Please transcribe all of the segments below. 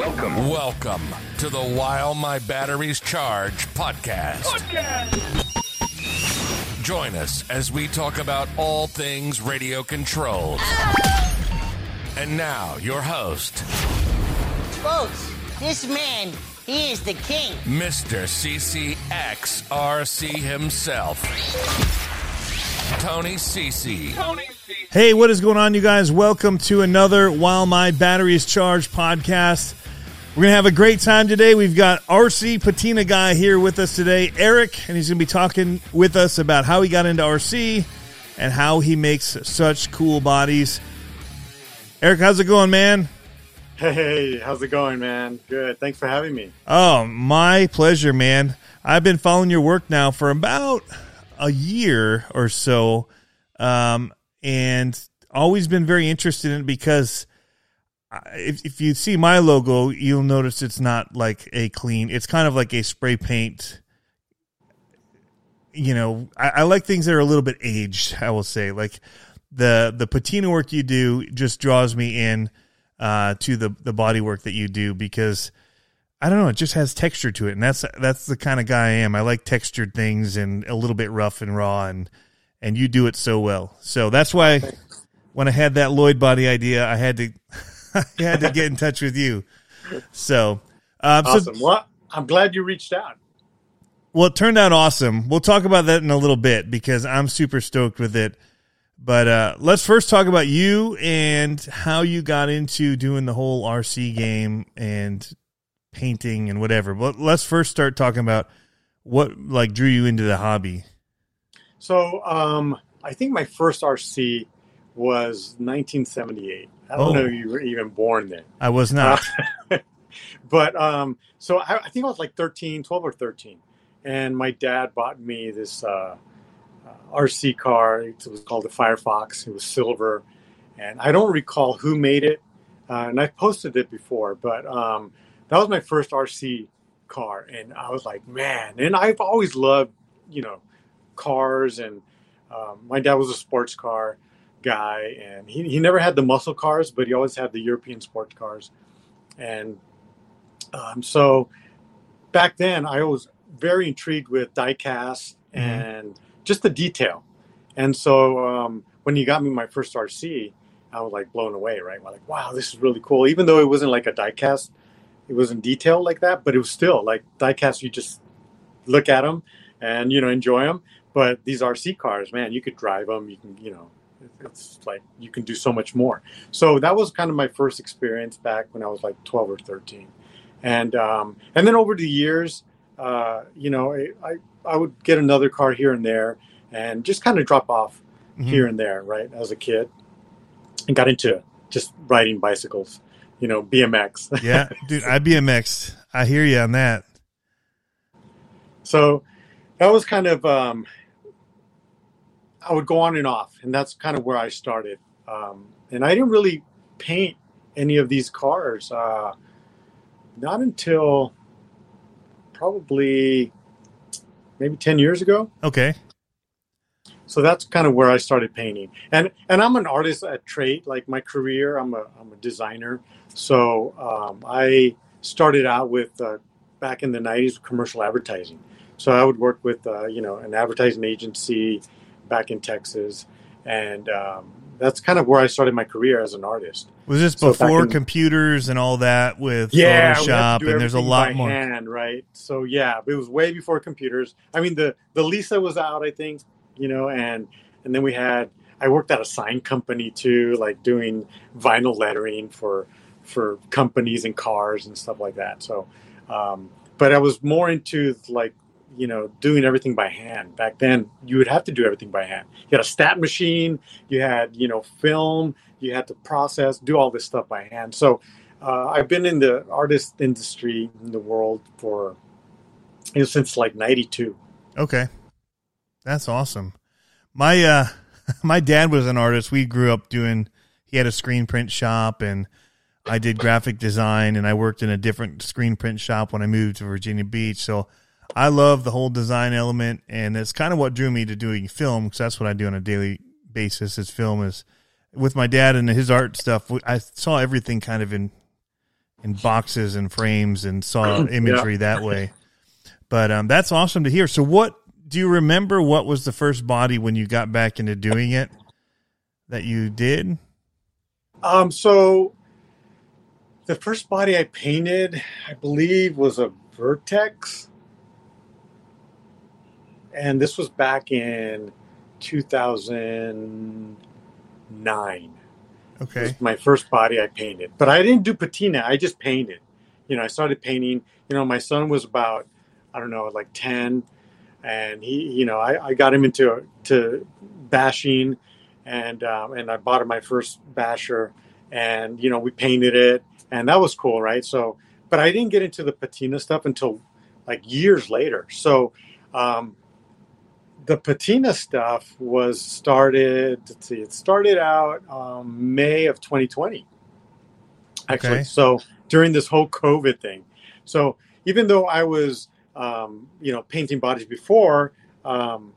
Welcome. Welcome to the While My Batteries Charge podcast. podcast. Join us as we talk about all things radio controls. And now, your host, Folks, this man, he is the king. Mr. CCXRC himself, Tony CC. Hey, what is going on, you guys? Welcome to another While My Batteries Charge podcast. We're going to have a great time today. We've got RC Patina Guy here with us today, Eric, and he's going to be talking with us about how he got into RC and how he makes such cool bodies. Eric, how's it going, man? Hey, how's it going, man? Good. Thanks for having me. Oh, my pleasure, man. I've been following your work now for about a year or so, um, and always been very interested in it because if, if you see my logo, you'll notice it's not like a clean. It's kind of like a spray paint. You know, I, I like things that are a little bit aged. I will say, like the the patina work you do just draws me in uh, to the the body work that you do because I don't know, it just has texture to it, and that's that's the kind of guy I am. I like textured things and a little bit rough and raw, and and you do it so well. So that's why when I had that Lloyd body idea, I had to I had to get in touch with you. So, um, so Awesome. well, I'm glad you reached out. well, it turned out awesome. We'll talk about that in a little bit because I'm super stoked with it. But uh, let's first talk about you and how you got into doing the whole RC game and painting and whatever. But let's first start talking about what like drew you into the hobby. So, um, I think my first RC was 1978. I don't Oh. know if you were even born then. I was not. But um, so I, I think I was like 13, 12 or 13. And my dad bought me this uh, uh, RC car. It was called the Firefox. It was silver. And I don't recall who made it. Uh, and I posted it before, but um, that was my first RC car. And I was like, man. And I've always loved, you know, cars. And um, my dad was a sports car guy. And he, he never had the muscle cars, but he always had the European sports cars. And um, so back then, I was very intrigued with diecast and just the detail. And so um, when you got me my first RC, I was like blown away, right? Like, wow, this is really cool. Even though it wasn't like a diecast, it wasn't detailed like that, but it was still like diecast. You just look at them and you know enjoy them. But these RC cars, man, you could drive them. You can, you know, it's like you can do so much more. So that was kind of my first experience back when I was like 12 or 13 and um, and then over the years, uh, you know, I, I would get another car here and there, and just kind of drop off Mhm. here and there, right? As a kid, and got into just riding bicycles, you know, BMX. yeah, dude, I BMX. I hear you on that. so that was kind of um, I would go on and off, and that's kind of where I started. Um, and I didn't really paint any of these cars. Uh, not until probably maybe 10 years ago. Okay. So that's kind of where I started painting. And and I'm an artist at trade, like my career, I'm a, I'm a designer. So um, I started out with, uh, back in the 90s, commercial advertising. So I would work with, uh, you know, an advertising agency back in Texas. And um, that's kind of where I started my career as an artist. Was this So before in- computers and all that with yeah, we had to Photoshop? And there's a lot more. hand, right? So yeah, it was way before computers. I mean, the the Lisa was out, I think, you know, and and then we had. I worked at a sign company too, like doing vinyl lettering for for companies and cars and stuff like that. So, um, but I was more into like you know doing everything by hand. Back then, you would have to do everything by hand. You had a stat machine, you had you know film, you had to process, do all this stuff by hand. So uh, I've been in the artist industry in the world for you know, since like '92. Okay. That's awesome. My uh my dad was an artist. We grew up doing he had a screen print shop and I did graphic design and I worked in a different screen print shop when I moved to Virginia Beach. So I love the whole design element and it's kind of what drew me to doing film because that's what I do on a daily basis is film is with my dad and his art stuff. I saw everything kind of in in boxes and frames and saw imagery that way. But um, that's awesome to hear. So, what do you remember? What was the first body when you got back into doing it that you did? Um, so the first body I painted, I believe, was a Vertex, and this was back in 2009. Okay. my first body I painted. But I didn't do patina. I just painted. You know, I started painting. You know, my son was about, I don't know, like 10. And he, you know, I, I got him into to bashing and um, and I bought him my first basher and, you know, we painted it and that was cool, right? So, but I didn't get into the patina stuff until like years later. So, um, the patina stuff was started. Let's see, it started out um, May of 2020. Actually, Okay. so during this whole COVID thing, so even though I was, um, you know, painting bodies before, um,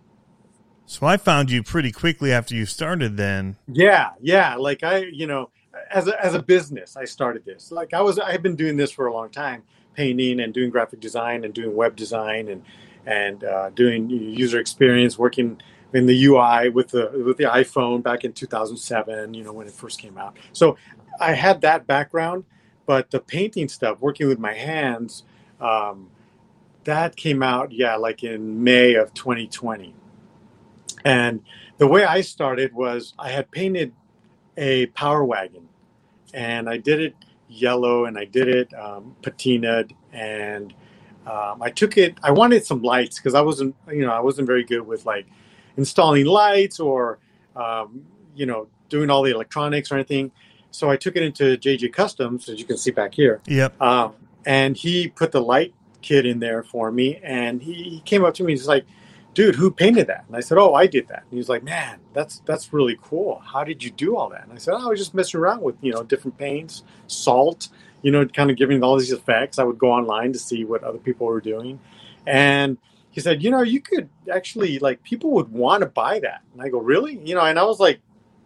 So I found you pretty quickly after you started. Then yeah, yeah, like I, you know, as a, as a business, I started this. Like I was, I've been doing this for a long time, painting and doing graphic design and doing web design and and uh, doing user experience, working in the UI with the with the iPhone back in 2007. You know when it first came out. So I had that background, but the painting stuff, working with my hands, um, that came out, yeah, like in May of 2020. And the way I started was I had painted a power wagon, and I did it yellow, and I did it um, patinaed, and um, I took it. I wanted some lights because I wasn't, you know, I wasn't very good with like installing lights or, um, you know, doing all the electronics or anything. So I took it into JJ Customs, as you can see back here, yep. um, and he put the light kit in there for me. And he, he came up to me. He's like, "Dude, who painted that?" And I said, "Oh, I did that." And he was like, "Man, that's that's really cool. How did you do all that?" And I said, "Oh, I was just messing around with you know different paints, salt, you know, kind of giving all these effects. I would go online to see what other people were doing, and." He said, "You know, you could actually like people would want to buy that." And I go, "Really?" You know, and I was like,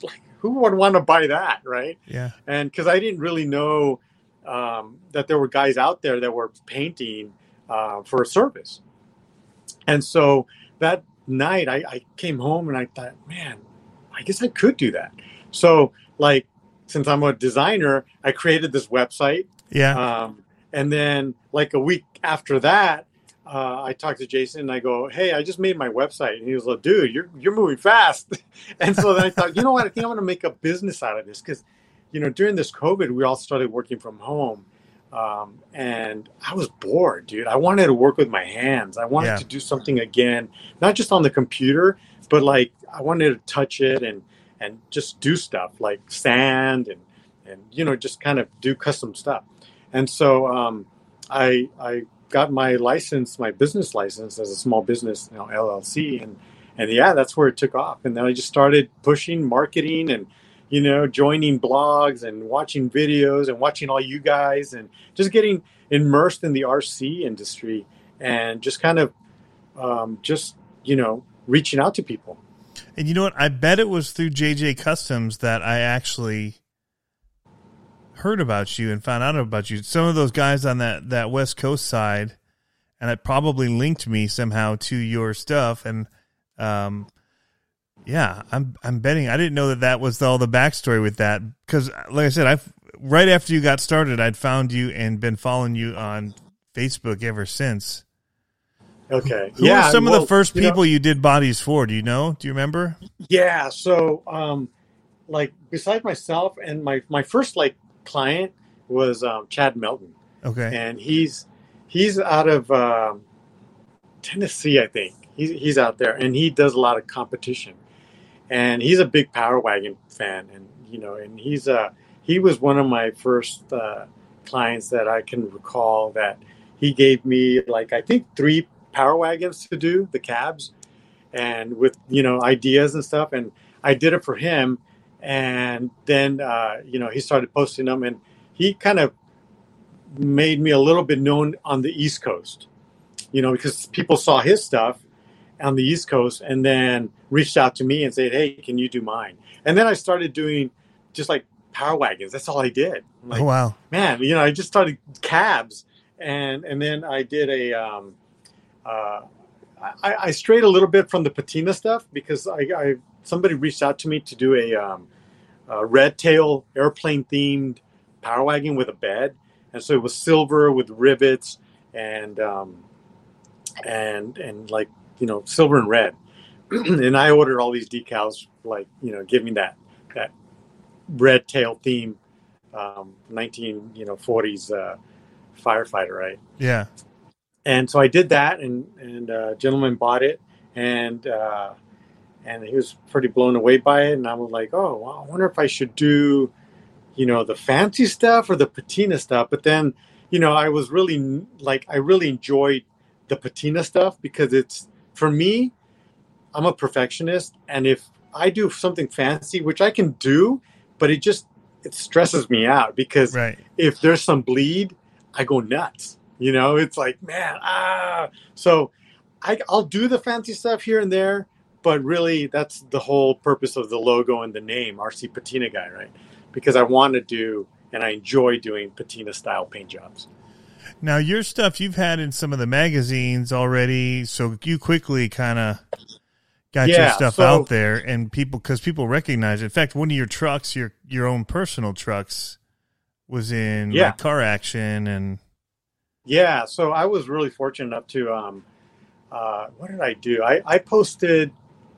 "Like, who would want to buy that, right?" Yeah. and because I didn't really know um, that there were guys out there that were painting uh, for a service, and so that night I, I came home and I thought, man, I guess I could do that. So like, since I'm a designer, I created this website, Yeah. um, and then like a week after that. Uh, I talked to Jason and I go, "Hey, I just made my website." And he was like, "Dude, you're you're moving fast." and so then I thought, you know what? I think I'm going to make a business out of this because you know, during this COVID, we all started working from home. Um, and I was bored, dude. I wanted to work with my hands. I wanted Yeah. to do something again, not just on the computer, but like I wanted to touch it and and just do stuff like sand and and you know just kind of do custom stuff. And so um, I I got my license, my business license as a small business, you know, LLC, and and yeah, that's where it took off. And then I just started pushing marketing and you know joining blogs and watching videos and watching all you guys and just getting immersed in the RC industry and just kind of um, just you know reaching out to people. And you know what? I bet it was through JJ Customs that I actually heard about you and found out about you. Some of those guys on that, that West Coast side, and it probably linked me somehow to your stuff. And um, yeah, I'm I'm betting I didn't know that that was all the backstory with that because, like I said, I right after you got started, I'd found you and been following you on Facebook ever since. Okay, Who yeah. were some of the first you know- people you did bodies for? Do you know? Do you remember? Yeah. So, um, like, besides myself and my my first like client was um, Chad Melton, Okay. and he's he's out of um, Tennessee, I think. He's he's out there, and he does a lot of competition, and he's a big Power Wagon fan, and you know, and he's uh he was one of my first uh, clients that I can recall that he gave me like I think three Power Wagons to do the cabs, and with you know ideas and stuff, and I did it for him, and then uh, you know he started posting them, and he kind of made me a little bit known on the East Coast, you know, because people saw his stuff on the East Coast and then reached out to me and said, Hey, can you do mine? And then I started doing just like power wagons. That's all I did. Like, oh wow. man, you know, I just started cabs, and and then I did a. Um, uh, I, I strayed a little bit from the patina stuff because I, I somebody reached out to me to do a, um, a red tail airplane themed power wagon with a bed, and so it was silver with rivets and um, and and like you know silver and red, and I ordered all these decals like you know give me that that red tail theme, um, nineteen you know forties uh, firefighter right? Yeah. And so I did that, and and uh, gentleman bought it, and uh, and he was pretty blown away by it, and I was like, oh, well, I wonder if I should do, you know, the fancy stuff or the patina stuff. But then, you know, I was really like, I really enjoyed the patina stuff because it's for me, I'm a perfectionist, and if I do something fancy, which I can do, but it just it stresses me out because Right. if there's some bleed, I go nuts. You know, it's like, man, ah. So I, I'll do the fancy stuff here and there, but really that's the whole purpose of the logo and the name, RC Patina Guy, right? Because I want to do and I enjoy doing patina style paint jobs. Now your stuff you've had in some of the magazines already, so you quickly kind of got your stuff so- out there, and people because people recognize. It. In fact, one of your trucks, your your own personal trucks, was in Yeah. like, car action, and Yeah, so I was really fortunate enough to um, uh, what did I do? I, I posted,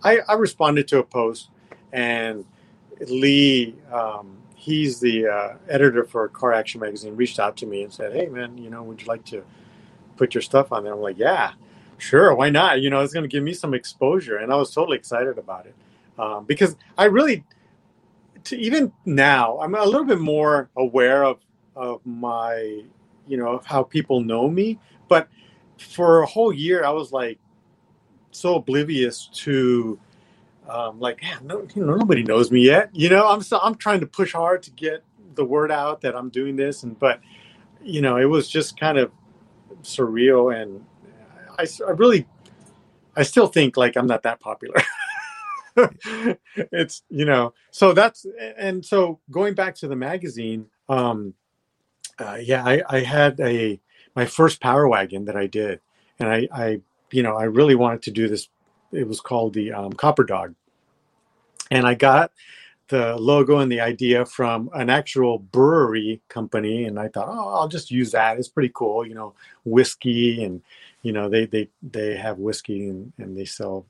I, I responded to a post, and Lee, um, he's the uh, editor for Car Action Magazine, reached out to me and said, "Hey, man, you know, would you like to put your stuff on there?" I'm like, "Yeah, sure, why not? You know, it's going to give me some exposure," and I was totally excited about it um, because I really, to even now, I'm a little bit more aware of of my you know of how people know me. But for a whole year i was like so oblivious to um, like man, no, you know, nobody knows me yet. You know i'm so i'm trying to push hard to get the word out that i'm doing this and but you know it was just kind of surreal and i, I really i still think like i'm not that popular. It's you know so that's and so going back to the magazine um uh, yeah, I, I had a my first power wagon that I did, and I, I you know I really wanted to do this. It was called the um, Copper Dog, and I got the logo and the idea from an actual brewery company, and I thought, oh, I'll just use that. It's pretty cool, you know, whiskey, and you know they they they have whiskey and and they sell.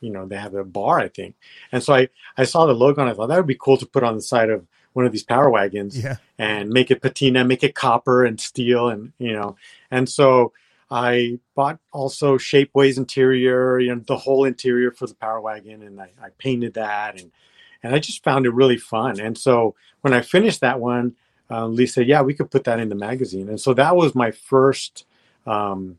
You know, they have a bar, I think. And so I, I saw the logo and I thought that would be cool to put on the side of one of these power wagons yeah, and make it patina, make it copper and steel, and you know, and so I bought also Shapeways interior, you know, the whole interior for the Power Wagon, and I, I painted that, and and I just found it really fun. And so when I finished that one, uh, Lee said, "Yeah, we could put that in the magazine," and so that was my first um,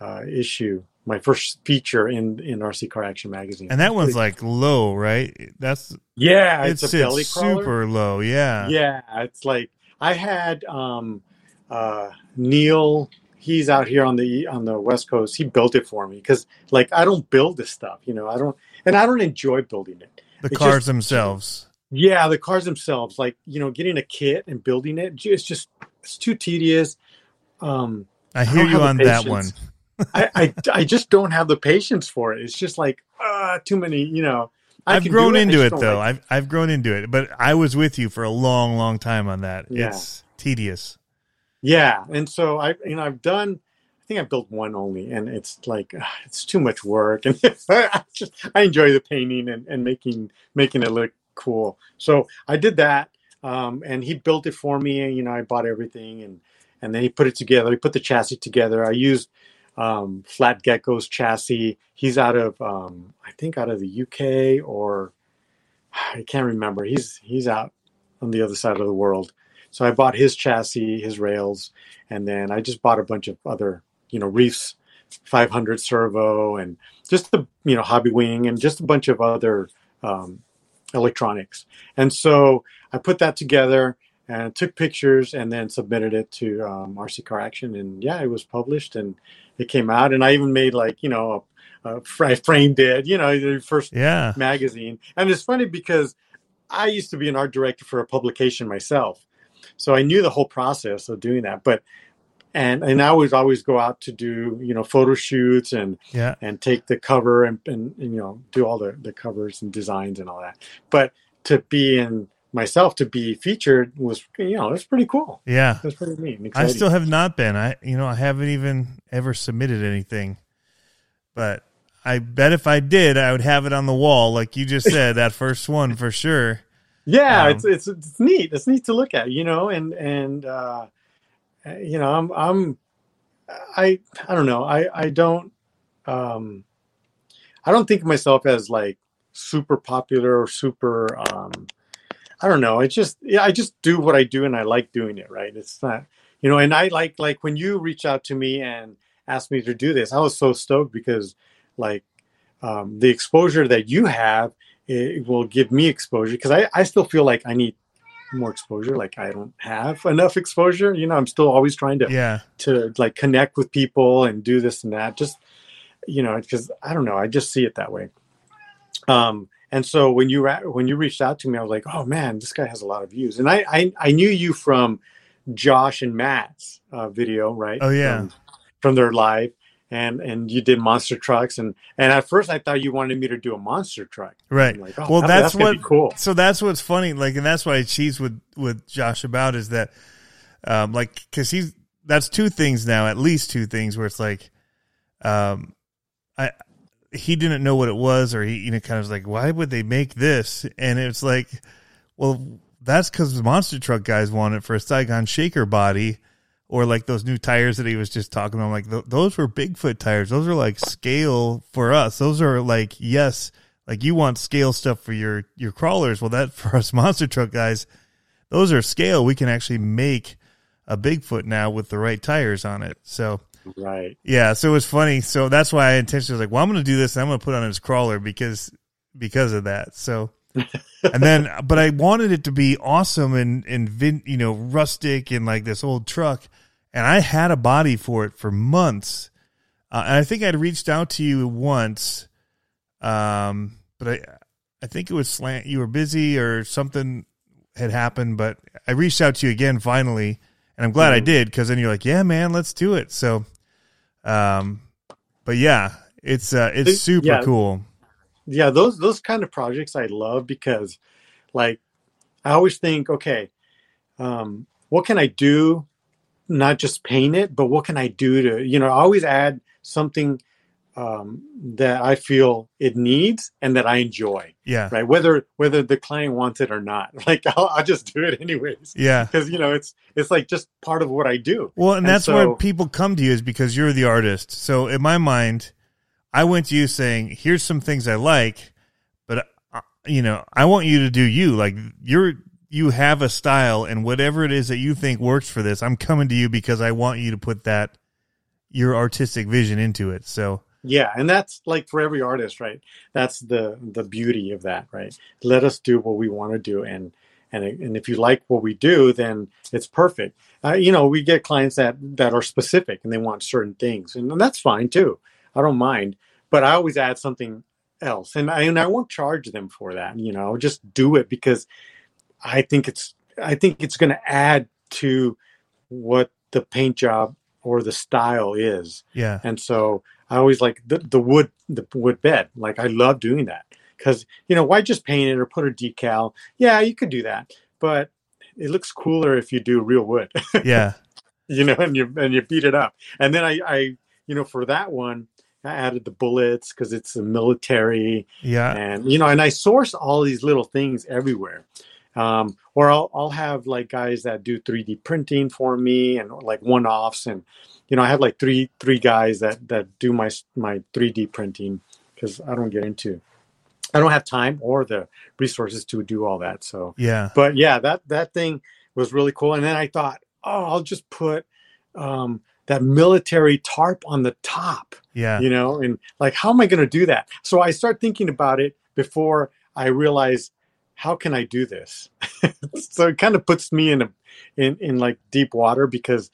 uh, issue, my first feature in in RC Car Action magazine. and that one's like low, right? That's yeah, it's, it's, a belly it's crawler. super low. Yeah, yeah it's like i had um uh neil he's out here on the on the west coast he built it for me because like i don't build this stuff you know i don't and i don't enjoy building it the It's cars just- themselves. yeah the cars themselves like you know getting a kit and building it it's just it's too tedious um I hear don't you on that one. I, I i just don't have the patience for it it's just like uh too many you know I I've grown do I into it though. like I've I've grown into it, but I was with you for a long, long time on that. Yeah. It's tedious. Yeah, and so I, you know, I've done. I think I built one only, and it's like ah, it's too much work, and I just I enjoy the painting and, and making making it look cool. So I did that, um, and he built it for me. And, you know, I bought everything, and and then he put it together. He put the chassis together. I used um, Flat Gecko's chassis. He's out of um, I think out of the UK or I can't remember. He's he's out on the other side of the world. So I bought his chassis, his rails, and then I just bought a bunch of other, you know, Reefs 500 servo and just the, you know, Hobbywing and just a bunch of other um, electronics. And so I put that together and took pictures and then submitted it to um, RC Car Action. And yeah, it was published and it came out. And I even made like, you know, a, a, I framed it, you know, the first Yeah. magazine. And it's funny because I used to be an art director for a publication myself, so I knew the whole process of doing that. But and and I would always go out to do you know photo shoots and Yeah. and take the cover and, and, and, you know do all the the covers and designs and all that. But to be in myself to be featured was you know it's pretty cool. Yeah. It was pretty neat. I still have not been. I you know, I haven't even ever submitted anything. But I bet if I did, I would have it on the wall, like you just said, that first one for sure. yeah Um, it's, it's it's neat it's neat to look at you know and and uh you know i'm i'm i i don't know i i don't um i don't think of myself as like super popular or super um i don't know i just yeah i just do what i do and i like doing it right it's not you know and i like like when you reach out to me and ask me to do this i was so stoked because like um the exposure that you have it will give me exposure because I, I still feel like I need more exposure. Like I don't have enough exposure. You know, I'm still always trying to Yeah. to like connect with people and do this and that. Just you know, because I don't know, I just see it that way. Um, and so when you when you reached out to me, I was like, oh man, this guy has a lot of views. And I I, I knew you from Josh and Matt's uh, video, right? Oh, yeah. From, from their live. And and you did monster trucks and and at first I thought you wanted me to do a monster truck. Right. I'm like, oh, well, that- that's, gonna what. cool. So that's what's funny. Like, and that's what I cheese with with Josh about is that, um, like, because he's that's two things now, at least two things where it's like, um, I he didn't know what it was, or he you know kind of was like, why would they make this? And it's like, well, that's because the monster truck guys want it for a Saigon Shaker body. Or like those new tires that he was just talking about, like th- those were Bigfoot tires. Those are like scale for us. Those are like yes, like you want scale stuff for your your crawlers well that for us monster truck guys those are scale we can actually make a bigfoot now with the right tires on it so Right. yeah so it was funny so that's why i intentionally was like well i'm gonna do this and i'm gonna put on his crawler because because of that so and then but i wanted it to be awesome and and vin, you know rustic and like this old truck and i had a body for it for months uh, and i think i'd reached out to you once um, but I, I think it was slant. You were busy or something had happened, but I reached out to you again finally, and I'm glad I did because then you're like, yeah, man, let's do it. So, um, but yeah, it's uh, it's super yeah. cool. yeah those those kind of projects i love because like i always think okay um what can i do not just paint it but what can i do to you know i always add something um that i feel it needs and that i enjoy Yeah, right whether whether the client wants it or not like i'll, I'll just do it anyways yeah. because you know it's it's like just part of what i do Well, and And that's so- where people come to you is because you're the artist. So in my mind, I went to you saying, "Here's some things I like, but uh, you know, I want you to do you. Like you're you have a style, and whatever it is that you think works for this, I'm coming to you because I want you to put that your artistic vision into it. So yeah and that's like for every artist right? That's the the beauty of that right? Let us do what we want to do and and and if you like what we do then it's perfect. Uh, you know we get clients that that are specific and they want certain things and that's fine too. I don't mind but i always add something else and i and i won't charge them for that you know? I'll just do it because i think it's i think it's going to add to what the paint job or the style is. Yeah, and so I always like the, the wood the wood bed. Like I love doing that because you know why just paint it or put a decal? Yeah, you could do that, but it looks cooler if you do real wood. yeah, you know, and you and you beat it up. And then I I you know for that one I added the bullets because it's a military yeah, and you know and i source all these little things everywhere um, or I'll, I'll have like guys that do 3d printing for me and like one-offs and you know i have like three three guys that that do my my 3d printing because i don't get into i don't have time or the resources to do all that so. Yeah, but yeah that that thing was really cool and then i thought oh i'll just put um, that military tarp on the top yeah, you know and like how am i going to do that? So i start thinking about it before i realize how can i do this? So it kind of puts me in a in in like deep water because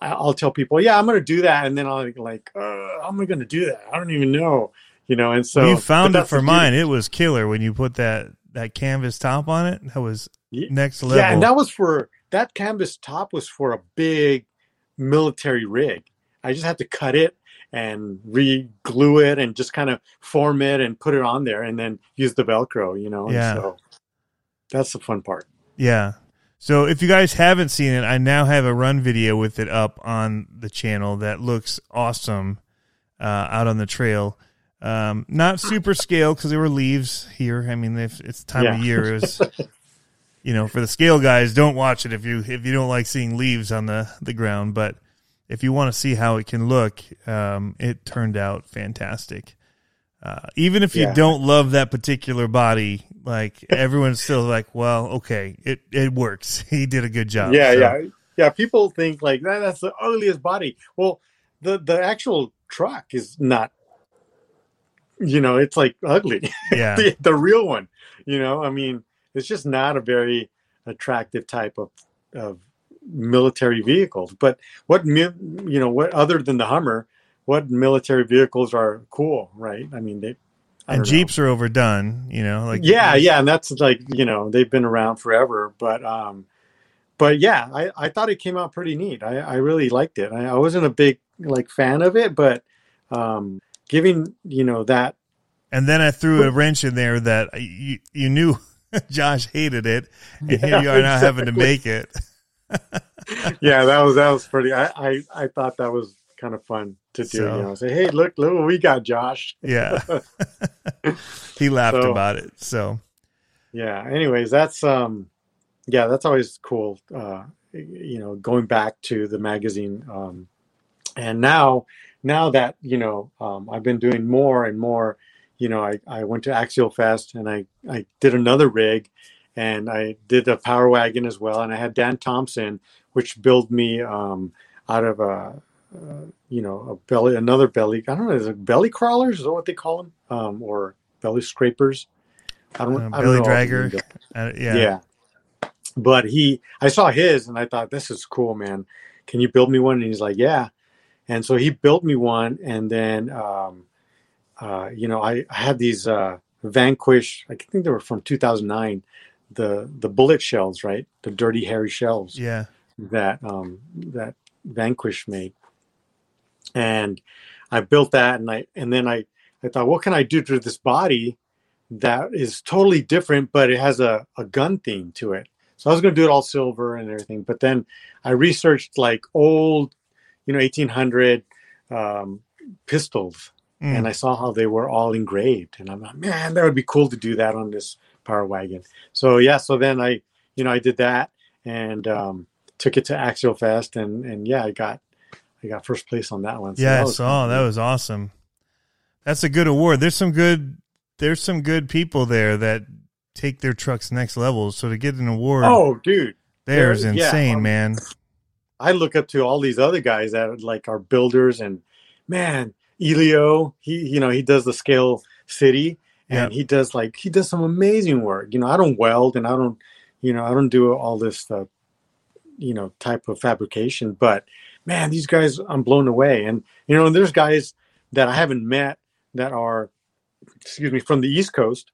i'll tell people yeah i'm going to do that and then i'll like, like uh, how am i going to do that i don't even know you know and so you found it for mine. It was killer when you put that that canvas top on it. That was next level. Yeah, and that was for that canvas top was for a big military rig. I just had to cut it and re-glue it and just kind of form it and put it on there and then use the Velcro, you know. and Yeah. So that's the fun part. Yeah. So if you guys haven't seen it, I now have a run video with it up on the channel that looks awesome uh, out on the trail. Um, not super scale because there were leaves here. I mean, if it's time of year, it was, you know, for the scale guys, don't watch it if you if you don't like seeing leaves on the the ground. But if you want to see how it can look, um, it turned out fantastic. Uh, even if you Yeah. don't love that particular body, like everyone's still like, well, okay, it it works. He did a good job. yeah, So, yeah, yeah. People think like that, that's the ugliest body. Well, the the actual truck is not. You know, it's like ugly. yeah, the, the real one. You know, I mean, it's just not a very attractive type of of military vehicles. But what you know, what other than the Hummer, what military vehicles are cool, right? I mean, they and don't know. Jeeps are overdone. You know, like yeah, yeah, and that's like you know they've been around forever, but um, but yeah, I I thought it came out pretty neat. I I really liked it. I, I wasn't a big like fan of it, but um, giving you know that And then I threw a wrench in there that you you knew Josh hated it, and here you are now having to make it. yeah, that was that was pretty. I I, I thought that was kind of fun to do. So- you know, say, hey, look, look what we got, Josh. Yeah, he laughed So- about it. So Yeah. Anyways, that's um, yeah, that's always cool. Uh, you know, going back to the magazine, um, and now now that you know, um, I've been doing more and more. You know, I I went to Axial Fest and I I did another rig, and I did a power wagon as well, and I had Dan Thompson, which built me um out of a. Uh, you know, a belly, another belly. I don't know. Is it belly crawlers? Is that what they call them? Um, or belly scrapers? I don't. Uh, I don't belly dragger. uh, yeah, Yeah. But he, I saw his and I thought, this is cool, man. Can you build me one? And he's like, yeah. And so he built me one. And then, um, uh, you know, I, I had these uh, Vanquish, I think they were from 2009, the, the bullet shells, right? The dirty, hairy shells yeah. that, um, that Vanquish made. And I built that and I, and then I, I thought, what can I do to this body that is totally different, but it has a, a gun theme to it. So I was going to do it all silver and everything. But then I researched like old, you know, 1800 um, pistols. Mm. And I saw how they were all engraved. And I'm like, man, that would be cool to do that on this power wagon. So yeah, so then I, you know, I did that and um, took it to Axial Fest. And, and yeah, I got, I got first place on that one. So yeah, that I was saw kinda that was awesome. That's a good award. There's some good. There's some good people there that take their trucks next level. So to get an award, Oh, dude. there is there- yeah, insane, um, man. I look up to all these other guys that like are builders and man, Elio, he you know, he does the scale city and Yeah. he does like he does some amazing work. You know, I don't weld and I don't you know, I don't do all this uh, you know, type of fabrication, but man, these guys I'm blown away. And you know, there's guys that I haven't met that are excuse me, from the East Coast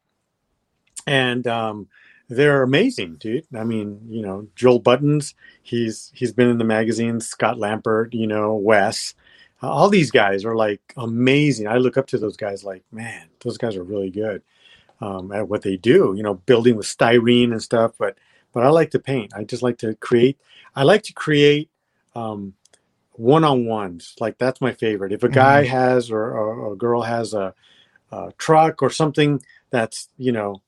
and um they're amazing, dude. I mean, you know, Joel Buttons, he's he's been in the magazines. Scott Lampert, you know, Wes, uh, all these guys are like amazing. I look up to those guys. Like, man, those guys are really good um, at what they do. You know, building with styrene and stuff. But but I like to paint. I just like to create. I like to create um, one-on-ones. Like that's my favorite. If a guy has or, or a girl has a, a truck or something that's you know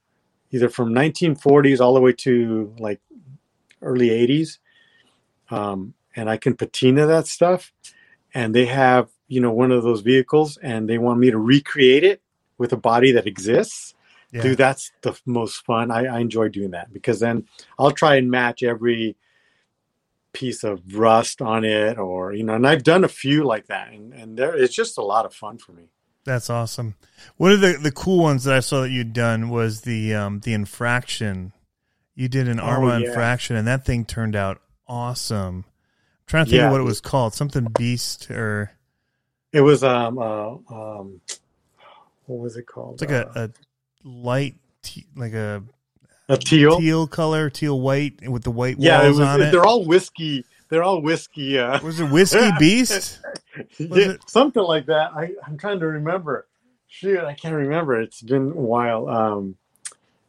either from 1940s all the way to like early 80s um, and i can patina that stuff and they have you know one of those vehicles and they want me to recreate it with a body that exists Yeah. dude that's the most fun I, I enjoy doing that because then i'll try and match every piece of rust on it or you know and i've done a few like that and, and there it's just a lot of fun for me That's awesome. One of the, the cool ones that I saw that you'd done was the um, the infraction. You did an Oh, Arrma yeah. infraction, and that thing turned out awesome. I'm trying to think Yeah. of what it was called. Something Beast or it was um uh, um what was it called it's like Uh, a, a light, t- like a a teal. teal color, teal white with the white Yeah, it walls was, on it. they're all whiskey. They're all whiskey. Uh, Was it Whiskey Beast? yeah, it- something like that. I, I'm trying to remember. Shoot, I can't remember. It's been a while. Um,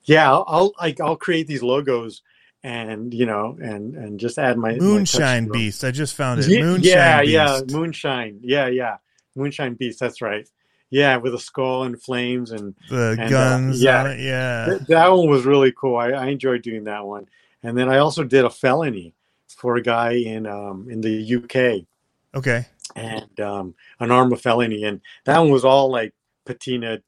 yeah, I'll I'll, like, I'll create these logos and you know and and just add my my Moonshine to them. Beast. I just found it. Moonshine yeah, Beast. yeah, moonshine. Yeah, yeah, moonshine beast. That's right. Yeah, with a skull and flames and the and, uh, guns yeah. Yeah. Th- that one was really cool. I, I enjoyed doing that one. And then I also did a felony for a guy in um, in the UK Okay. and um, an Arrma felony, and that one was all like patina.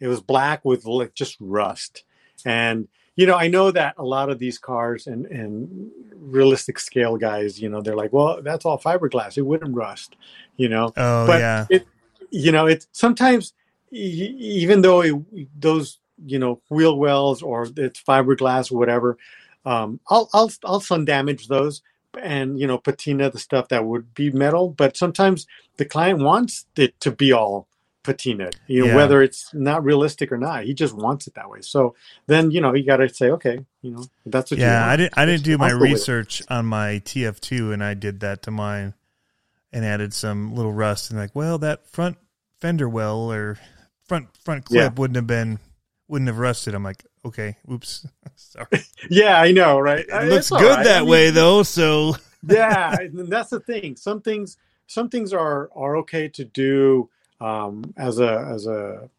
It was black with like just rust, and you know I know that a lot of these cars and and realistic scale guys, you know, they're like, well, that's all fiberglass. It wouldn't rust, you know Oh but yeah. it you know it's sometimes even though it, those you know wheel wells or it's fiberglass or whatever um i'll i'll i'll sun damage those and you know patina the stuff that would be metal but sometimes the client wants it to be all patina you know Yeah. whether it's not realistic or not he just wants it that way so then you know you got to say okay you know that's what you Yeah. I didn't. I didn't do my I'll go with it. research on my TF2, and I did that to mine, and added some little rust. And like, well, that front fender well or front front clip Yeah. wouldn't have been wouldn't have rusted. I'm like, okay, oops, sorry. yeah i know right It It's looks all good right. that I mean, way though. So yeah and that's the thing some things some things are are okay to do um as a as a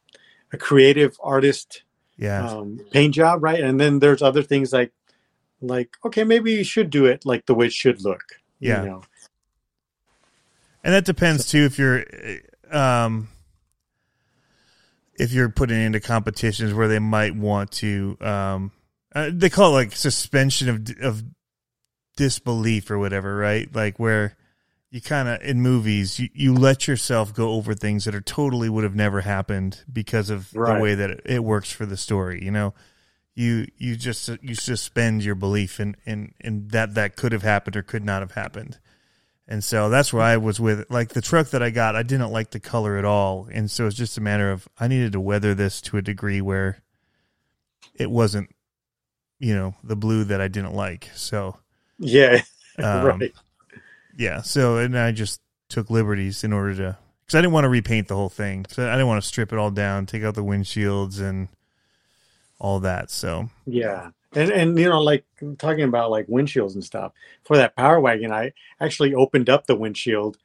a creative artist yeah, um paint job right and then there's other things like like okay maybe you should do it like the way it should look you Yeah. know? And that depends too if you're um if you're putting into competitions where they might want to um uh, they call it like suspension of of disbelief or whatever right? Like where you kind of in movies you, you let yourself go over things that are totally would have never happened because of Right. the way that it, it works for the story you know? You you just you suspend your belief in in in that that could have happened or could not have happened and so that's where I was with. Like the truck that I got, I didn't like the color at all. And so it's just a matter of I needed to weather this to a degree where it wasn't, you know, the blue that I didn't like. So, yeah um, right yeah. So, and I just took liberties in order to, because I didn't want to repaint the whole thing. So I didn't want to strip it all down, take out the windshields and all that. So, Yeah. And and you know, like talking about like windshields and stuff. For that power wagon, I actually opened up the windshield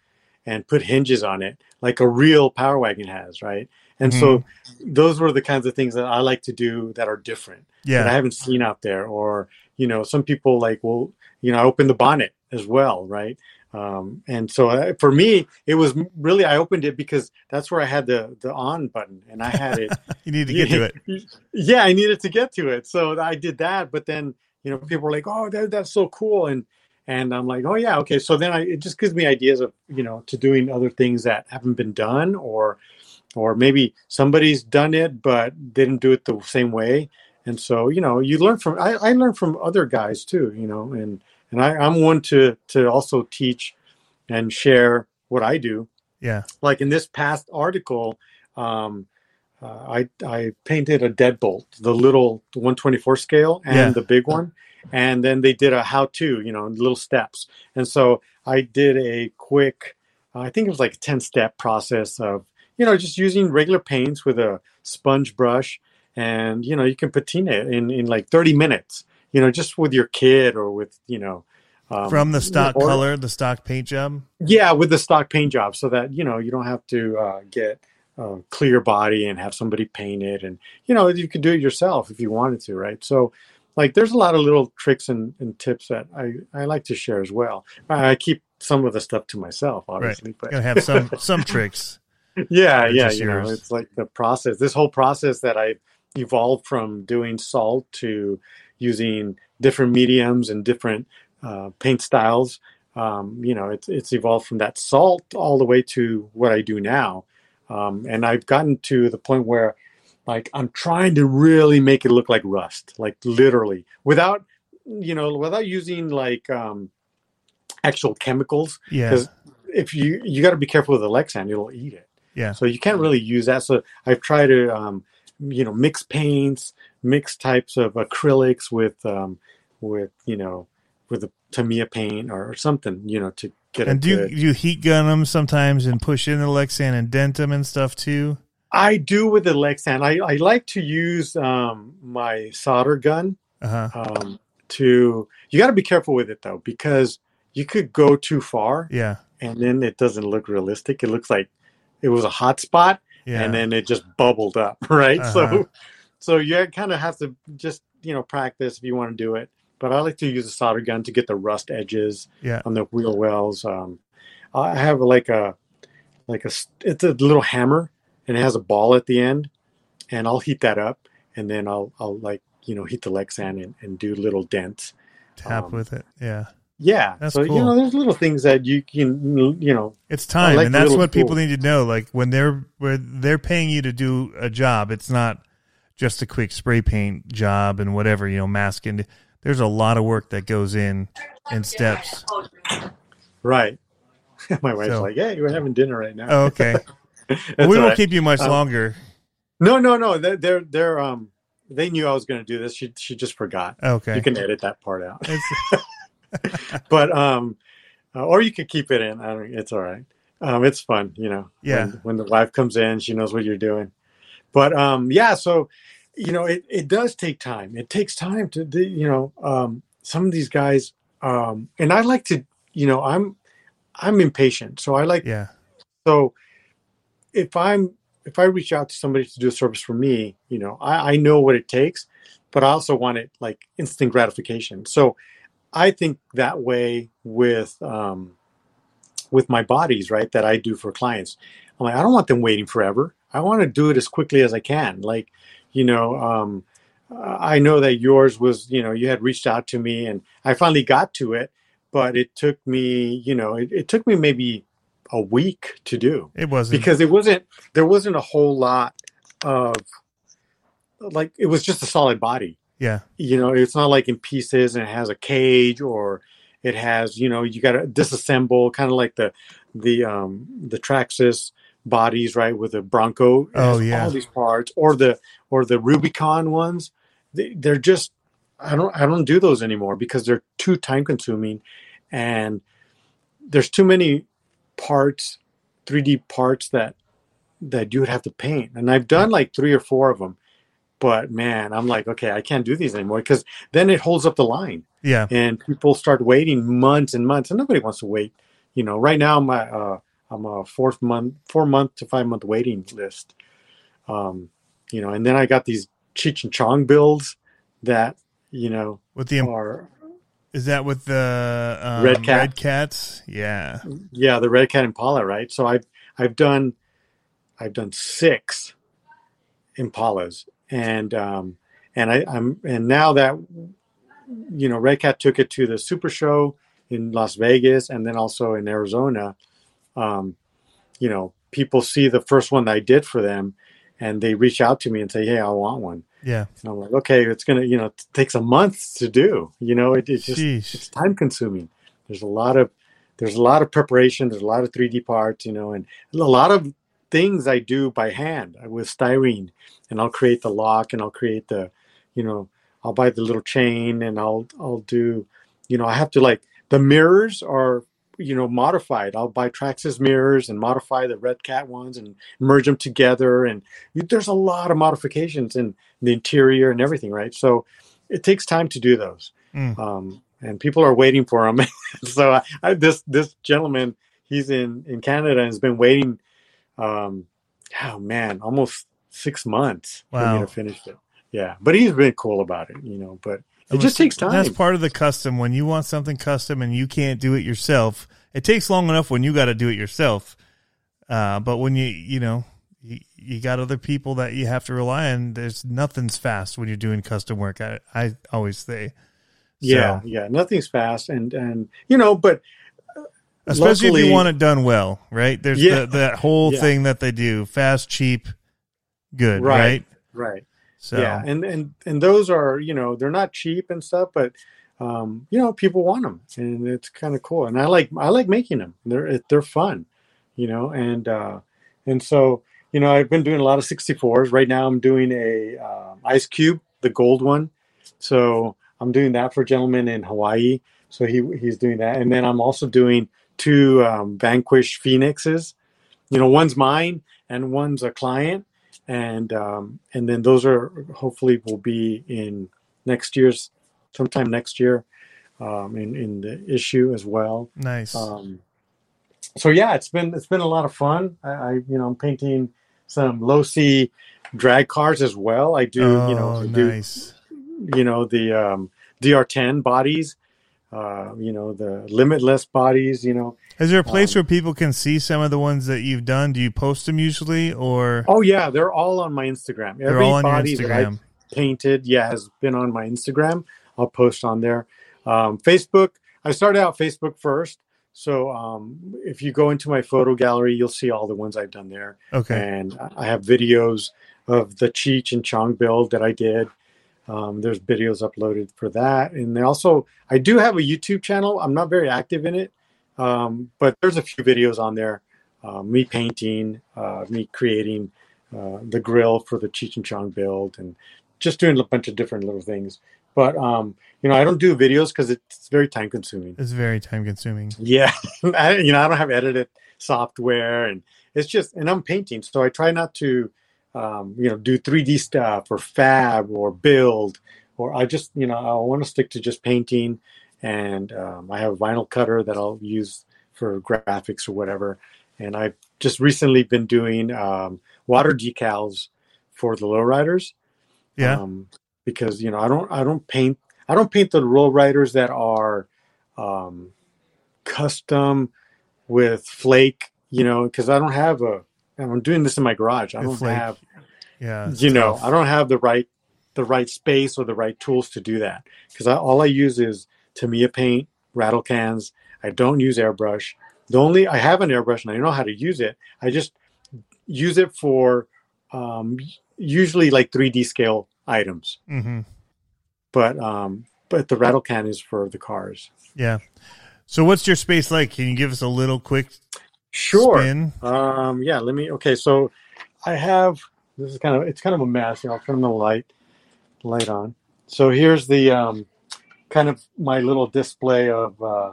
and put hinges on it, like a real power wagon has, right? And so mm-hmm. those were the kinds of things that I like to do that are different Yeah. that I haven't seen out there. Or, you know, some people like, well, you know, I open the bonnet as well, right? Um, and so uh, for me, it was really I opened it because that's where I had the the on button, and I had it You need to get to it. yeah, I needed to get to it, so I did that. But then you know, people were like, "Oh, that, that's so cool," and and I'm like, "Oh yeah, okay." So then I it just gives me ideas of you know to doing other things that haven't been done, or or maybe somebody's done it but didn't do it the same way. And so you know, you learn from I, I learn from other guys too, you know, and and I, I'm one to to also teach and share what I do Yeah. like in this past article, um, uh, I I painted a deadbolt, the little 124 scale and Yeah. the big one, and then they did a how-to, you know, little steps. And so I did a quick, I think it was like a 10-step process of, you know, just using regular paints with a sponge brush, and you know, you can patina it in in like 30 minutes, you know, just with your kid or with you know. Um, From the stock or- color, the stock paint job. yeah, with the stock paint job, so that you know you don't have to uh, get a clear body and have somebody paint it, and you know you could do it yourself if you wanted to, right? So, like, there's a lot of little tricks and, and tips that I I like to share as well. I I keep some of the stuff to myself, obviously, but Gotta have some some tricks. yeah, yeah, you know, it's like the process. This whole process that I evolved from doing salt to using different mediums and different uh, paint styles. Um, you know, it's it's evolved from that salt all the way to what I do now, um, and I've gotten to the point where, like, I'm trying to really make it look like rust, like literally, without, you know, without using like um, actual chemicals Yeah. because if you you got to be careful with the Lexan, it'll eat it. Yeah. So you can't really use that. So I've tried to, um, you know, mix paints, mix types of acrylics with um, with you know with a Tamiya paint or, something, you know, to get it and do good. you heat gun them sometimes and push in the Lexan and dent them and stuff too? I do with the Lexan. I, I like to use um, my solder gun Uh huh. um, to. You got to be careful with it though, because you could go too far, Yeah. and then it doesn't look realistic. It looks like it was a hot spot, Yeah. and then it just bubbled up, right? Uh-huh. So, so you kind of have to just you know practice if you want to do it. But I like to use a solder gun to get the rust edges yeah. on the wheel wells. Um, I have like a like a it's a little hammer and it has a ball at the end, and I'll heat that up, and then I'll I'll like you know heat the Lexan and, and do little dents. Tap um, with it. Yeah. Yeah, That's so cool. you know there's little things that you can you know It's time, like and that's what people need to know. Like when they're when they're paying you to do a job, it's not just a quick spray paint job and whatever you know, masking. There's a lot of work that goes in in steps. right. My wife's So- like, "Hey, we're having dinner right now." Oh, okay, well, we won't right. keep you much Um, longer. No, no, no. They're they're, they're um they knew I was going to do this. She she just forgot. Okay, You can edit that part out. But um uh, or you could keep it in i don't it's all right um it's fun you know Yeah. when, when the wife comes in she knows what you're doing but um yeah so you know it, it does take time. It takes time to you know um some of these guys um and i like to you know i'm i'm impatient so i like yeah, so if i'm if i reach out to somebody to do a service for me you know i, I know what it takes but i also want it like instant gratification. So i think that way with um with my bodies right that i do for clients. I'm like i don't want them waiting forever. I want to do it as quickly as i can. Like you know um i know that yours was you know you had reached out to me and i finally got to it but it took me you know it, it took me maybe a week to do. It wasn't. Because it wasn't there wasn't a whole lot of like it was just a solid body. Yeah, you know it's not like in pieces and it has a cage or it has you know you got to disassemble kind of like the the um the traxxas bodies right with the bronco Oh, yeah. all these parts or the or the rubicon ones. They, they're just i don't i don't do those anymore because they're too time consuming and there's too many parts 3d parts that that you would have to paint. And i've done like three or four of them but man i'm like okay i can't do these anymore because then it holds up the line. Yeah, and people start waiting months and months and nobody wants to wait. You know right now my uh i'm a fourth month four month to five month waiting list um you know and then i got these cheech and chong builds that you know with the are is that with the um, Redcat? red cats? Yeah, yeah the Redcat impala right so i've i've done i've done six impalas and um and i i'm and now that you know Redcat took it to the super show in las vegas and then also in arizona um you know people see the first one that i did for them and they reach out to me and say hey i want one. Yeah, and i'm like okay it's gonna you know it takes a month to do. You know it, it just it's time consuming. There's a lot of there's a lot of preparation. There's a lot of 3d parts you know and a lot of things i do by hand with styrene. And i'll create the lock and i'll create the you know i'll buy the little chain and i'll i'll do you know i have to like the mirrors are you know modified i'll buy traxxas mirrors and modify the Redcat ones and merge them together. And there's a lot of modifications in the interior and everything right? So it takes time to do those. Mm. um, and people are waiting for them so I, I, this this gentleman he's in in canada and has been waiting um oh man almost six months for me to finish it. Yeah but he's been cool about it you know but it just takes time That's part of the custom. When you want something custom and you can't do it yourself, it takes long enough when you got to do it yourself. Uh, but when you, you know, you, you got other people that you have to rely on, there's nothing's fast when you're doing custom work. I, I always say, yeah So, yeah nothing's fast and and you know but especially if you want it done well, right? There's Yeah. the, that whole Yeah. thing that they do fast, cheap, good, Right. right? right So, yeah and and and those are you know they're not cheap and stuff but um you know people want them and it's kind of cool and i like i like making them they're they're fun you know and uh and so you know i've been doing a lot of 64s right now i'm doing a um ice cube the gold one. So I'm doing that for a gentleman in Hawaii. So he he's doing that, and then I'm also doing two um, Vanquish Phoenixes. You know, one's mine and one's a client, and um, and then those are hopefully will be in next year's sometime next year um, in in the issue as well. Nice. Um, so yeah, it's been it's been a lot of fun. I, I you know I'm painting some Losi drag cars as well. I do oh, you know I do you know the um, DR10 bodies, uh, you know the limitless bodies. You know Is there a place um, where people can see some of the ones that you've done? Do you post them usually, or oh yeah, they're all on my Instagram. they're Every all on body that I Instagram? painted, yeah, has been on my Instagram. I'll post on there. Um, Facebook, I started out Facebook first. So um, if you go into my photo gallery, you'll see all the ones I've done there. Okay. And I have videos of the Cheech and Chong build that I did. Um, there's videos uploaded for that. And they also, I do have a YouTube channel. I'm not very active in it, um, but there's a few videos on there. Uh, me painting, uh, me creating uh, the grill for the Cheech and Chong build, and just doing a bunch of different little things. But um, you know, I don't do videos because it's very time consuming. It's very time consuming. Yeah, I, you know, I don't have edited software, and it's just, and I'm painting, so I try not to, um, you know, do 3D stuff or fab or build, or I just, you know, I want to stick to just painting, and um, I have a vinyl cutter that I'll use for graphics or whatever, and I've just recently been doing um, water decals for the lowriders Yeah. um, because you know I don't I don't paint I don't paint the lowriders that are um, custom with flake you know because I don't have a I'm doing this in my garage I don't flake, have yeah. you know tough. I don't have the right the right space or the right tools to do that because all I use is Tamiya paint rattle cans I don't use airbrush the only I have an airbrush and I know how to use it I just use it for um, usually like 3D scale items Mhm. but um but the rattle can is for the cars Yeah. So what's your space like? Can you give us a little quick sure spin? um yeah let me okay so i have this is kind of it's kind of a mess i'll turn the light light on so here's the um kind of my little display of uh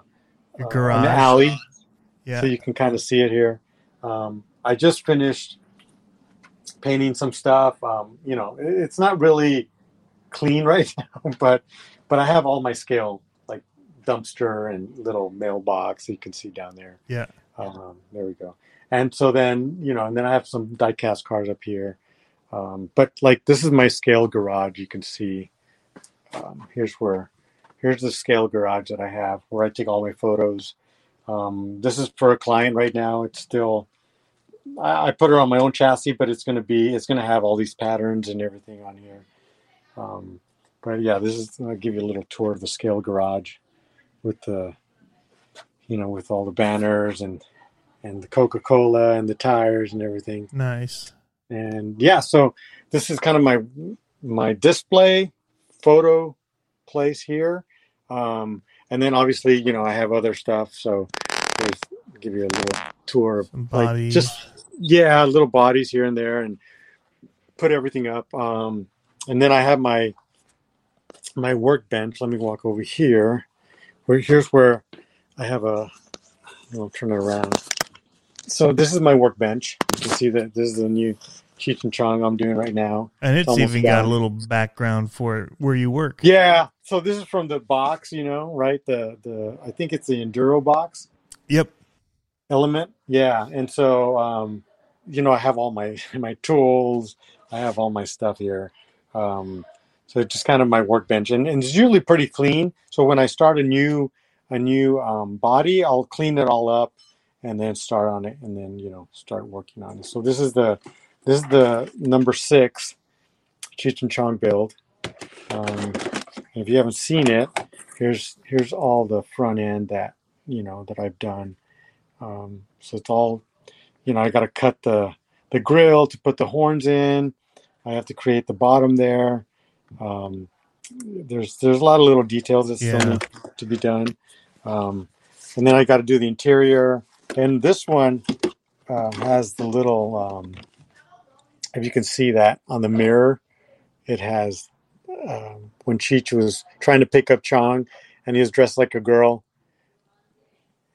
Your uh, garage. an alley Yeah. so you can kind of see it here um i just finished painting some stuff um you know it- it's not really clean right now but but i have all my scale like dumpster and little mailbox you can see down there yeah. Um, there we go. And so then, you know, and then I have some diecast cars up here. Um, but like this is my scale garage. You can see. Um, here's where, here's the scale garage that I have where I take all my photos. Um, this is for a client right now. It's still, I, I put it on my own chassis, but it's going to be, it's going to have all these patterns and everything on here. Um, but yeah, this is, I'll give you a little tour of the scale garage with the, you know, with all the banners and and the Coca Cola and the tires and everything. Nice. And yeah, so this is kind of my my display photo place here. Um, and then obviously, you know, I have other stuff. So there's give you a little tour of like bodies. just yeah, little bodies here and there, and put everything up. Um, and then I have my my workbench. Let me walk over here. Where here's where I have a. I'll turn it around. So this is my workbench. You can see that this is the new Cheech and Chong I'm doing right now. and it's almost even got a little background for it where you work. Yeah. So this is from the box, you know, right? The the I think it's the Enduro box. Yep. element yeah and so um you know i have all my my tools i have all my stuff here um so it's just kind of my workbench and, and it's usually pretty clean so when i start a new a new um, body i'll clean it all up and then start on it and then you know start working on it so this is the this is the number six Cheech and Chong build um, if you haven't seen it here's here's all the front end that you know that i've done um, so it's all, you know, I got to cut the the grill to put the horns in. I have to create the bottom there. Um, there's there's a lot of little details that still need to be done. Um, and then I got to do the interior. And this one um, has the little, um, if you can see that on the mirror, it has um, when Cheech was trying to pick up Chong, and he was dressed like a girl,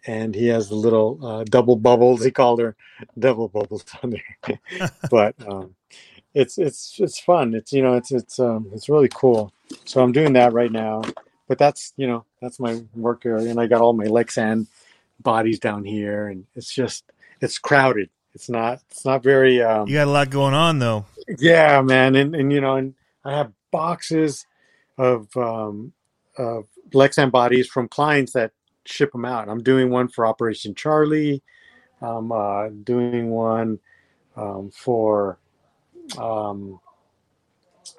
and he has the little uh, double bubbles. He called her double bubbles on there, but um, it's it's it's fun. It's you know it's it's um, it's really cool. So I'm doing that right now. But that's you know that's my work area, and I got all my Lexan bodies down here, and it's just it's crowded. It's not it's not very. Um, You got a lot going on though. yeah, man, and and you know, and I have boxes of um, of Lexan bodies from clients that ship them out. I'm doing one for Operation Charlie. I'm uh, doing one um, for. Um,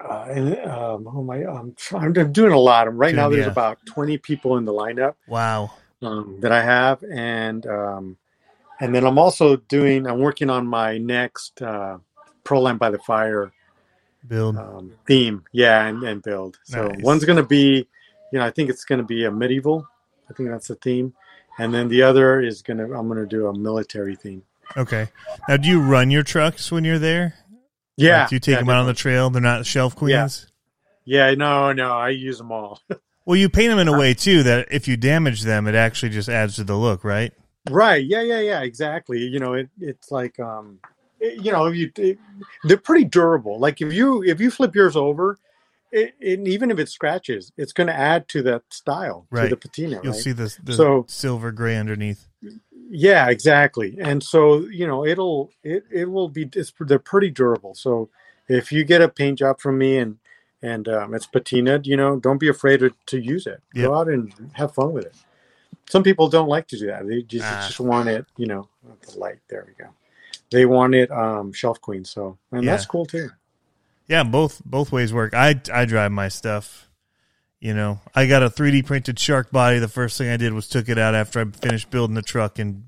uh, and, um, oh my! I'm, trying, I'm doing a lot. Right now, there's yeah. about 20 people in the lineup Wow. um, that I have, and um, and then I'm also doing. I'm working on my next uh, Proline by the Fire Build. um, theme, yeah, and, and build. So Nice. one's going to be, you know, I think it's going to be a medieval. I think that's the theme, and then the other is going to. I'm going to do a military theme. Okay. Now, do you run your trucks when you're there? Yeah, Like, you take yeah, them out on the trail? They're not shelf queens. Yeah, no, no, I use them all. Well, you paint them in a way too that if you damage them, it actually just adds to the look, right? Right. Yeah. Yeah. Yeah. Exactly. You know, it, it's like, um, it- you know, you it, they're pretty durable. Like if you if you flip yours over, it, it, even if it scratches, it's going to add to that style Right. to the patina. You'll right? see the, the So- silver gray underneath. Yeah. Exactly. And so you know, it'll it it will be it's they're pretty durable. So if you get a paint job from me and and um, it's patinaed, you know, don't be afraid to, to use it. Yep. Go out and have fun with it. Some people don't like to do that. They just, Ah. just want it, you know, the light. There we go. They want it um, shelf queen. So, and Yeah. that's cool too. Yeah, both both ways work. I I drive my stuff. You know, I got a 3D printed shark body. The first thing I did was took it out after I finished building the truck and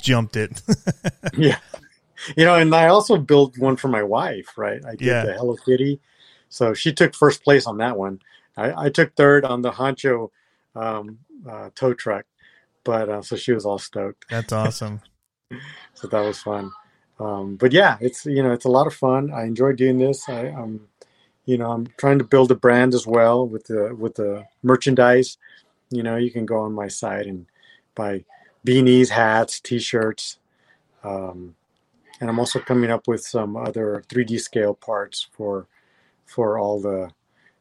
jumped it. yeah. You know, and I also built one for my wife, right? I did Yeah. the Hello Kitty. So she took first place on that one. I, I took third on the Honcho um, uh, tow truck. But uh, so she was all stoked. That's awesome. so that was fun. Um, but yeah, it's you know it's a lot of fun. I enjoy doing this. I, I'm, you know, I'm trying to build a brand as well with the with the merchandise. You know, you can go on my site and buy beanies, hats, T-shirts, um, and I'm also coming up with some other 3D scale parts for for all the,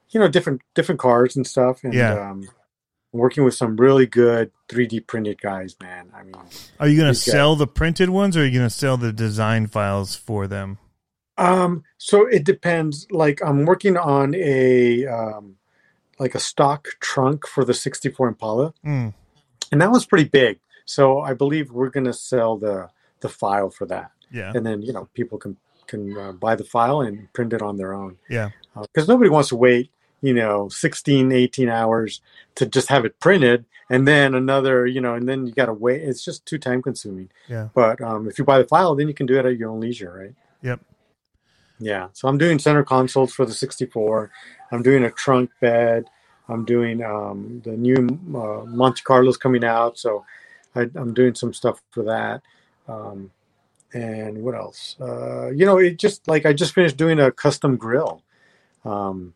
you know, different different cars and stuff. And Yeah. um, I'm working with some really good 3D printed guys, man. I mean. Are you going to These guys. sell the printed ones or are you going to sell the design files for them? Um, so it depends. Like I'm working on a um, like a stock trunk for the 64 Impala, Mm, and that was pretty big. So I believe we're gonna sell the the file for that, yeah. and then you know people can can uh, buy the file and print it on their own. Yeah. Because nobody wants to wait, you know, 16, 18 hours to just have it printed, and then another, you know, and then you got to wait. It's just too time consuming. Yeah. But um, if you buy the file, then you can do it at your own leisure, right? Yep. Yeah, so I'm doing center consoles for the 64. I'm doing a trunk bed. I'm doing um, the new uh, Monte Carlo's coming out, so I, I'm doing some stuff for that. Um, and what else? Uh, you know, it just like I just finished doing a custom grill um,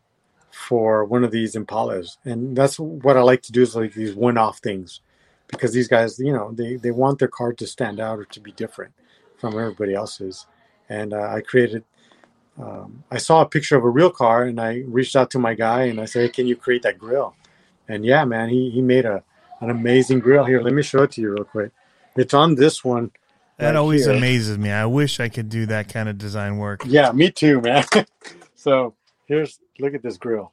for one of these Impalas, and that's what I like to do is like these one-off things because these guys, you know, they they want their car to stand out or to be different from everybody else's, and uh, I created um, I saw a picture of a real car and I reached out to my guy and I said, hey, can you create that grill? And yeah, man, he, he made a, an amazing grill. Here, let me show it to you real quick. It's on this one. That right always here. amazes me. I wish I could do that kind of design work. Yeah, me too, man. so here's, look at this grill.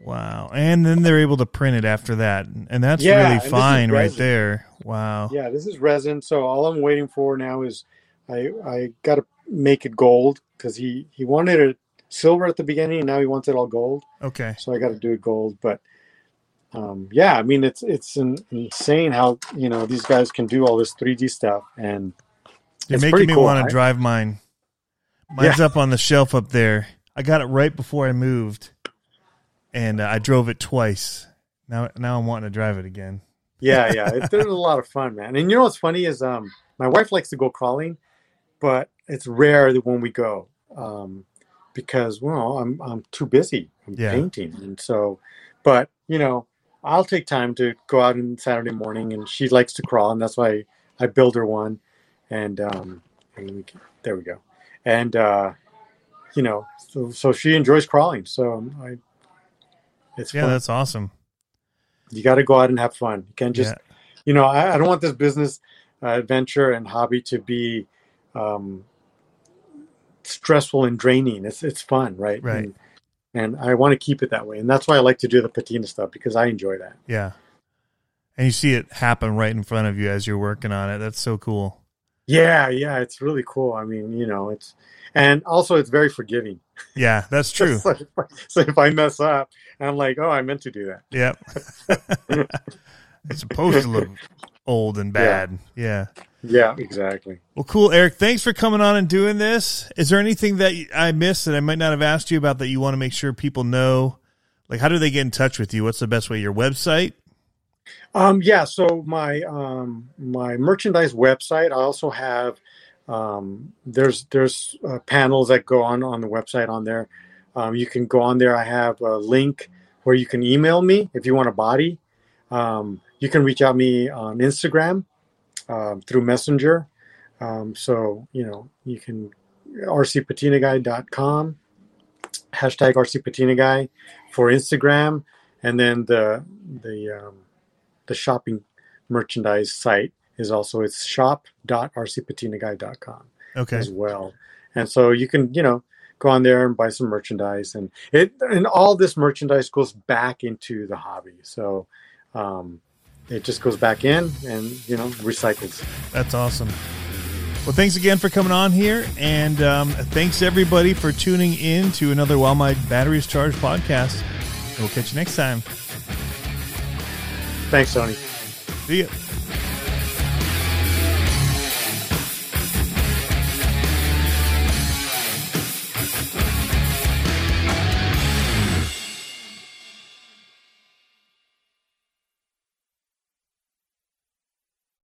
Wow. And then they're able to print it after that. And that's Yeah, really is fine right there. Wow. Yeah, this is resin. So all I'm waiting for now is I, I got to make it gold because he, he wanted it silver at the beginning and now he wants it all gold. Okay. so I got to do it gold. But um, yeah, I mean, it's it's in, insane how you know these guys can do all this 3D stuff, and You're It's making me cool, want to drive mine. Mine's up on the shelf up there. I got it right before I moved, and uh, I drove it twice. Now, now I'm wanting to drive it again. yeah, yeah, it's, there's a lot of fun, man. And you know what's funny is um, my wife likes to go crawling, but it's rare that when we go. Um, because well, I'm I'm too busy. I'm Yeah. painting, and so, but you know, I'll take time to go out on Saturday morning, and she likes to crawl, and that's why I build her one, and um, and we can, there we go, and uh, you know, so so she enjoys crawling, so I, it's Yeah, fun. that's awesome. You got to go out and have fun. You can't just yeah. you know, I, I don't want this business uh, adventure and hobby to be um, stressful and draining. It's it's fun, right? Right. And, and I want to keep it that way, and that's why I like to do the patina stuff because I enjoy that. Yeah. And you see it happen right in front of you as you're working on it. That's so cool. Yeah, yeah, it's really cool. I mean, you know, it's and also it's very forgiving. Yeah, that's true. so, if I, so if I mess up, I'm like, oh, I meant to do that. Yep. it's supposed to look old and bad. Yeah. Yeah, exactly. Well, cool, Eric. Thanks for coming on and doing this. Is there anything that I missed that I might not have asked you about that you want to make sure people know? Like, how do they get in touch with you? What's the best way? Your website? Um, yeah, so my um, my merchandise website. I also have um, there's there's uh, panels that go on on the website on there. Um, you can go on there. I have a link where you can email me if you want a body. Um, you can reach out me on Instagram um, through Messenger. Um, so you know you can rcpatinaguy.com hashtag rcpatinaguy for Instagram, and then the the um, the shopping merchandise site is also it's shop.rcpatinaguy.com Okay. as well. And so you can, you know, go on there and buy some merchandise and it and all this merchandise goes back into the hobby. So um it just goes back in and you know recycles. That's awesome. Well, thanks again for coming on here. And um, thanks everybody for tuning in to another While My Batteries Charged podcast. We'll catch you next time. Thanks, Tony. See ya.